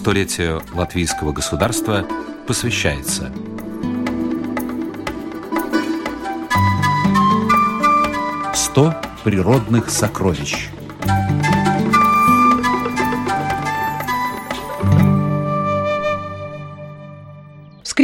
столетию латвийского государства посвящается «Сто природных сокровищ»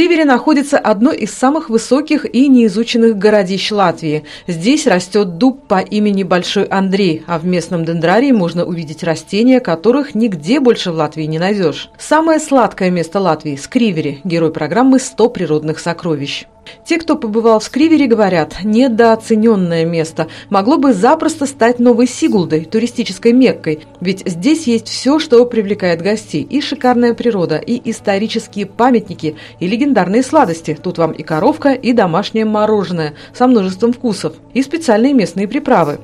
Скривере находится одно из самых высоких и неизученных городищ Латвии. Здесь растет дуб по имени Большой Андрей, а в местном дендрарии можно увидеть растения, которых нигде больше в Латвии не найдешь. Самое сладкое место Латвии – Скривери, герой программы «100 природных сокровищ». Те, кто побывал в Скривере, говорят, недооцененное место. Могло бы запросто стать новой Сигулдой, туристической Меккой. Ведь здесь есть все, что привлекает гостей. И шикарная природа, и исторические памятники, и легендарные сладости. Тут вам и коровка, и домашнее мороженое со множеством вкусов, и специальные местные приправы.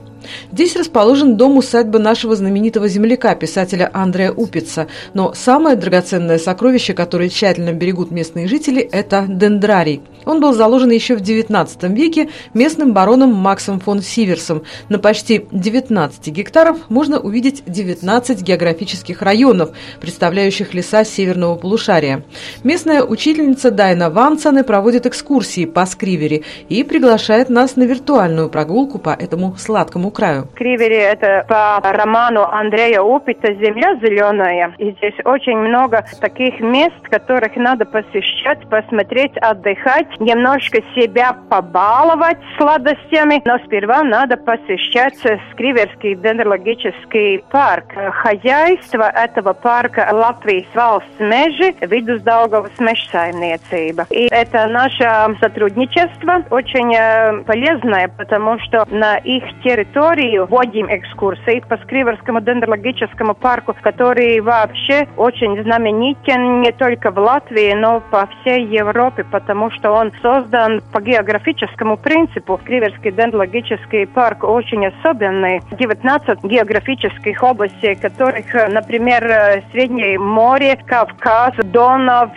Здесь расположен дом-усадьба нашего знаменитого земляка, писателя Андрея Упица. Но самое драгоценное сокровище, которое тщательно берегут местные жители, это дендрарий. Он был заложен еще в XIX веке местным бароном Максом фон Сиверсом. На почти 19 гектаров можно увидеть 19 географических районов, представляющих леса северного полушария. Местная учительница Дайна Вансаны проводит экскурсии по Скривери и приглашает нас на виртуальную прогулку по этому сладкому краю. Кривери – это по роману Андрея Упита «Земля зеленая». И здесь очень много таких мест, которых надо посещать, посмотреть, отдыхать, немножко себя побаловать сладостями. Но сперва надо посещать Скриверский дендрологический парк. Хозяйство этого парка Латвijas valsts meži, Vidusdaugavas mežsaimniecība. И это наше сотрудничество очень э, полезное, потому что на их территории территорию, вводим экскурсии по Скриверскому дендрологическому парку, который вообще очень знаменитен не только в Латвии, но по всей Европе, потому что он создан по географическому принципу. Скриверский дендрологический парк очень особенный. 19 географических областей, которых, например, Среднее море, Кавказ, Донав,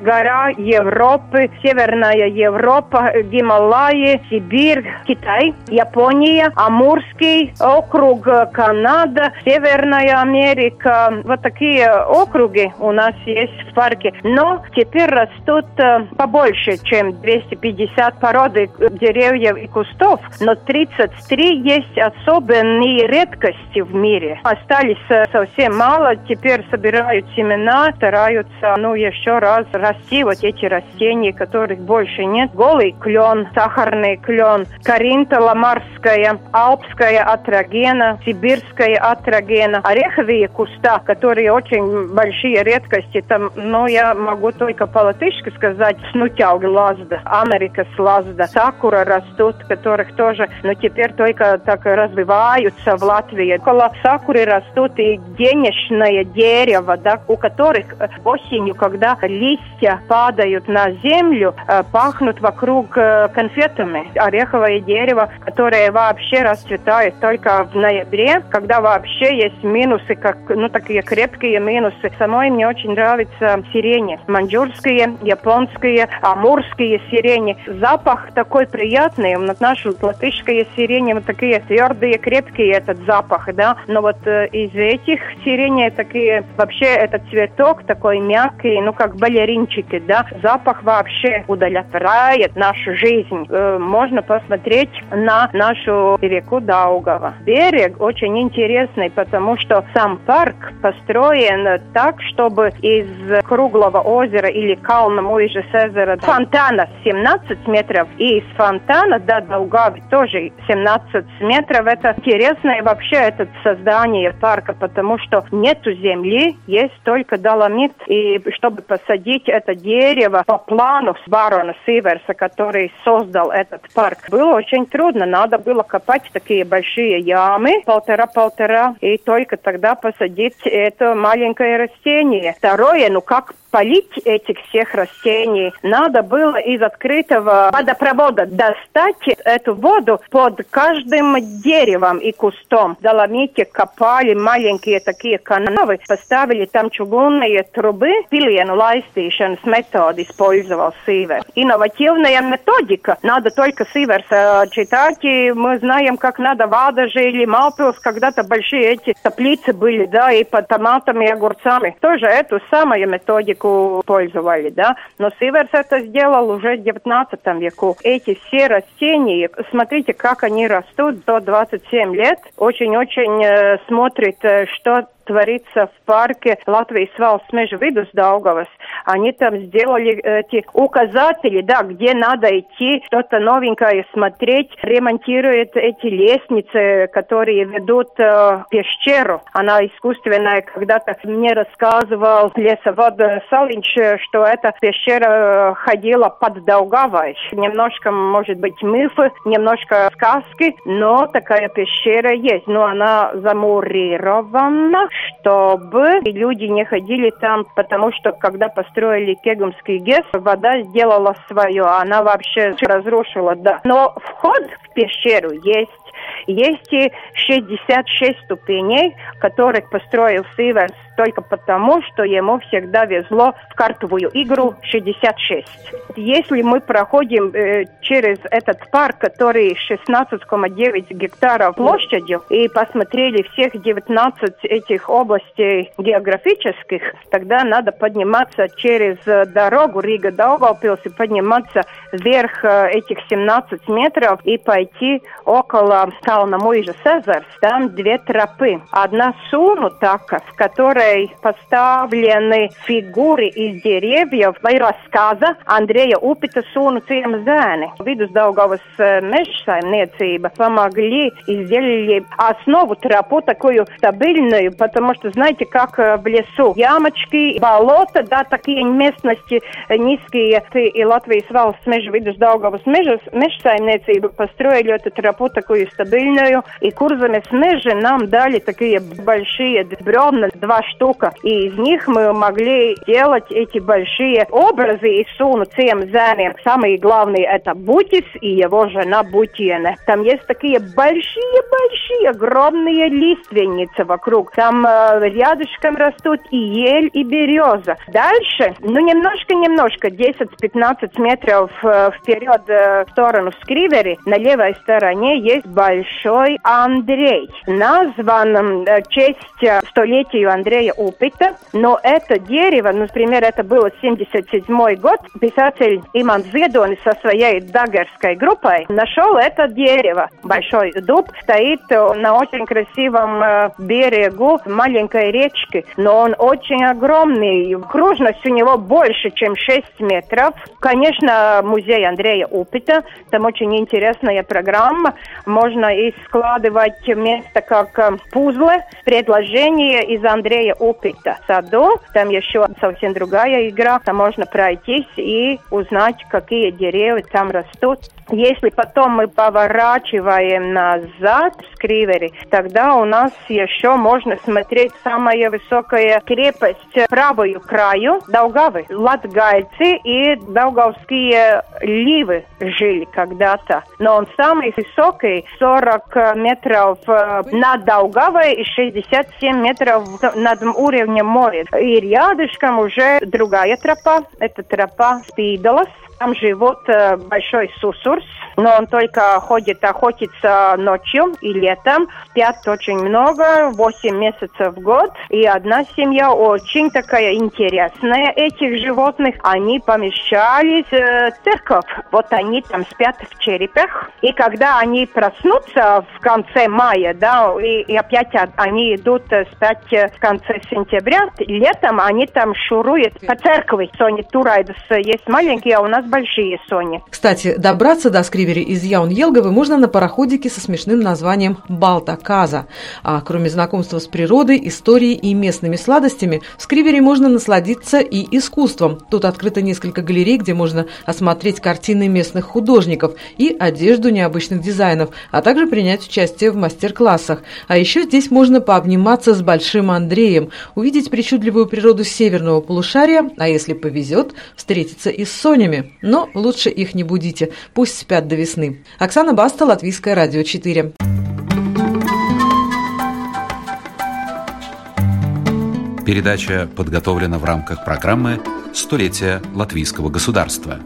гора Европы, Северная Европа, Гималаи, Сибирь, Китай, Япония, Амур, Амурский округ, Канада, Северная Америка. Вот такие округи у нас есть в парке. Но теперь растут э, побольше, чем 250 породы деревьев и кустов. Но 33 есть особенные редкости в мире. Остались э, совсем мало. Теперь собирают семена, стараются, ну, еще раз расти вот эти растения, которых больше нет. Голый клен, сахарный клен, каринта ламарская, алпская Сибирская атрогена, сибирская атрогена, ореховые куста, которые очень большие редкости. Там, ну, я могу только по-латышски сказать, снутяуги лазда, Америка лазда, сакура растут, которых тоже, но теперь только так развиваются в Латвии. Около сакуры растут и денежное дерево, да, у которых э, осенью, когда листья падают на землю, э, пахнут вокруг э, конфетами. Ореховое дерево, которое вообще расцветает расцветает только в ноябре, когда вообще есть минусы, как, ну, такие крепкие минусы. Самой мне очень нравятся сирени. Маньчжурские, японские, амурские сирени. Запах такой приятный. Наша латышская сирени, вот такие твердые, крепкие этот запах, да. Но вот э, из этих сиреней такие, вообще этот цветок такой мягкий, ну, как балеринчики, да. Запах вообще удовлетворяет нашу жизнь. Э, можно посмотреть на нашу реку, да, Daugava. Берег очень интересный, потому что сам парк построен так, чтобы из круглого озера или Кална Муижес озера фонтана 17 метров и из фонтана до Даугавы тоже 17 метров. Это интересное вообще это создание парка, потому что нету земли, есть только доломит. И чтобы посадить это дерево по плану барона Сиверса, который создал этот парк, было очень трудно. Надо было копать такие такие большие ямы, полтора-полтора, и только тогда посадить это маленькое растение. Второе, ну как полить этих всех растений, надо было из открытого водопровода достать эту воду под каждым деревом и кустом. Доломите копали маленькие такие канавы, поставили там чугунные трубы, пилieну laistīšanas метод использовал Сивер. Инновативная методика. Надо только Сиверс читать, и мы знаем, как надо Вадажи или Малпилс, когда-то большие эти теплицы были, да, и под томатами и огурцами. Тоже эту самую методику пользовали, да. Но Сиверс это сделал уже в 19 веку. Эти все растения, смотрите, как они растут до 27 лет. Очень-очень э, смотрит, э, что творится в парке Латвии valsts meža vidus Daugavas. Они там сделали эти указатели, да, где надо идти, что-то новенькое смотреть, ремонтируют эти лестницы, которые ведут э, пещеру. Она искусственная. Когда-то мне рассказывал лесовод Салинч, что эта пещера ходила под Даугавой. Немножко, может быть, мифы, немножко сказки, но такая пещера есть. Но она замурирована, чтобы люди не ходили там, потому что когда построили Кегумский ГЭС, вода сделала свое, она вообще разрушила, да. Но вход в пещеру есть. Есть и 66 ступеней, которых построил Сиверс только потому, что ему всегда везло в картовую игру 66. Если мы проходим э, через этот парк, который 16,9 гектаров площадью, и посмотрели всех 19 этих областей географических, тогда надо подниматься через дорогу Рига Даугавпилс и подниматься вверх э, этих 17 метров и пойти около Кална Муижа Сезарс. Там две тропы. Одна суну така, в которой которой поставлены фигуры из деревьев vai рассказа Андрея Упита «Суну ciema zēni». Vidusdaugavas mežsaimniecība помогли и сделали основу тропу такую стабильную, потому что, знаете, как в лесу, ямочки, болота, да, такие местности низкие, и Латвijas valsts meža vidusdaugavas meža, mežsaimniecība построили эту тропу такую стабильную, и Курзамес meži нам дали такие большие бревна, два штука. И из них мы могли делать эти большие образы из суну цем зэнем. Самые главные это Бутис и его жена Бутиена. Там есть такие большие-большие, огромные лиственницы вокруг. Там э, рядышком растут и ель, и береза. Дальше, ну немножко-немножко, 10-15 метров э, вперед э, в сторону Скривери, на левой стороне есть большой Андрей. Назван э, честь э, столетию Андрея Андрея Упита, но это дерево, ну, например, это было 77 год, писатель Иман Зедони со своей дагерской группой нашел это дерево. Большой дуб стоит на очень красивом э, берегу маленькой речки, но он очень огромный, кружность у него больше, чем 6 метров. Конечно, музей Андрея Упита, там очень интересная программа, можно и складывать место как э, пузлы, предложения из Андрея опыта в саду. Там еще совсем другая игра. Там можно пройтись и узнать, какие деревья там растут. Если потом мы поворачиваем назад в Скривери, тогда у нас еще можно смотреть самая высокая крепость правую краю Даугавы. Латгальцы и даугавские ливы жили когда-то. Но он самый высокий, 40 метров э, над Даугавой и 67 метров над уровнем моря. И рядышком уже другая тропа. Это тропа Спидолос. Там живет э, большой сусурс, но он только ходит охотиться ночью и летом. Спят очень много, 8 месяцев в год. И одна семья очень такая интересная этих животных. Они помещались э, церковь. Вот они там спят в черепах. И когда они проснутся в конце мая, да, и, и опять они идут э, спать э, в конце сентября, летом они там шуруют по церкви. Сони Турайдас есть маленькие, а у нас большие сони. Кстати, добраться до Скривери из Яун-Елговы можно на пароходике со смешным названием «Балта-Каза». А кроме знакомства с природой, историей и местными сладостями, в Скривери можно насладиться и искусством. Тут открыто несколько галерей, где можно осмотреть картины местных художников и одежду необычных дизайнов, а также принять участие в мастер-классах. А еще здесь можно пообниматься с Большим Андреем, увидеть причудливую природу северного полушария, а если повезет, встретиться и с Сонями. Но лучше их не будите, пусть спят до весны. Оксана Баста, Латвийское радио 4. Передача подготовлена в рамках программы «Столетие латвийского государства».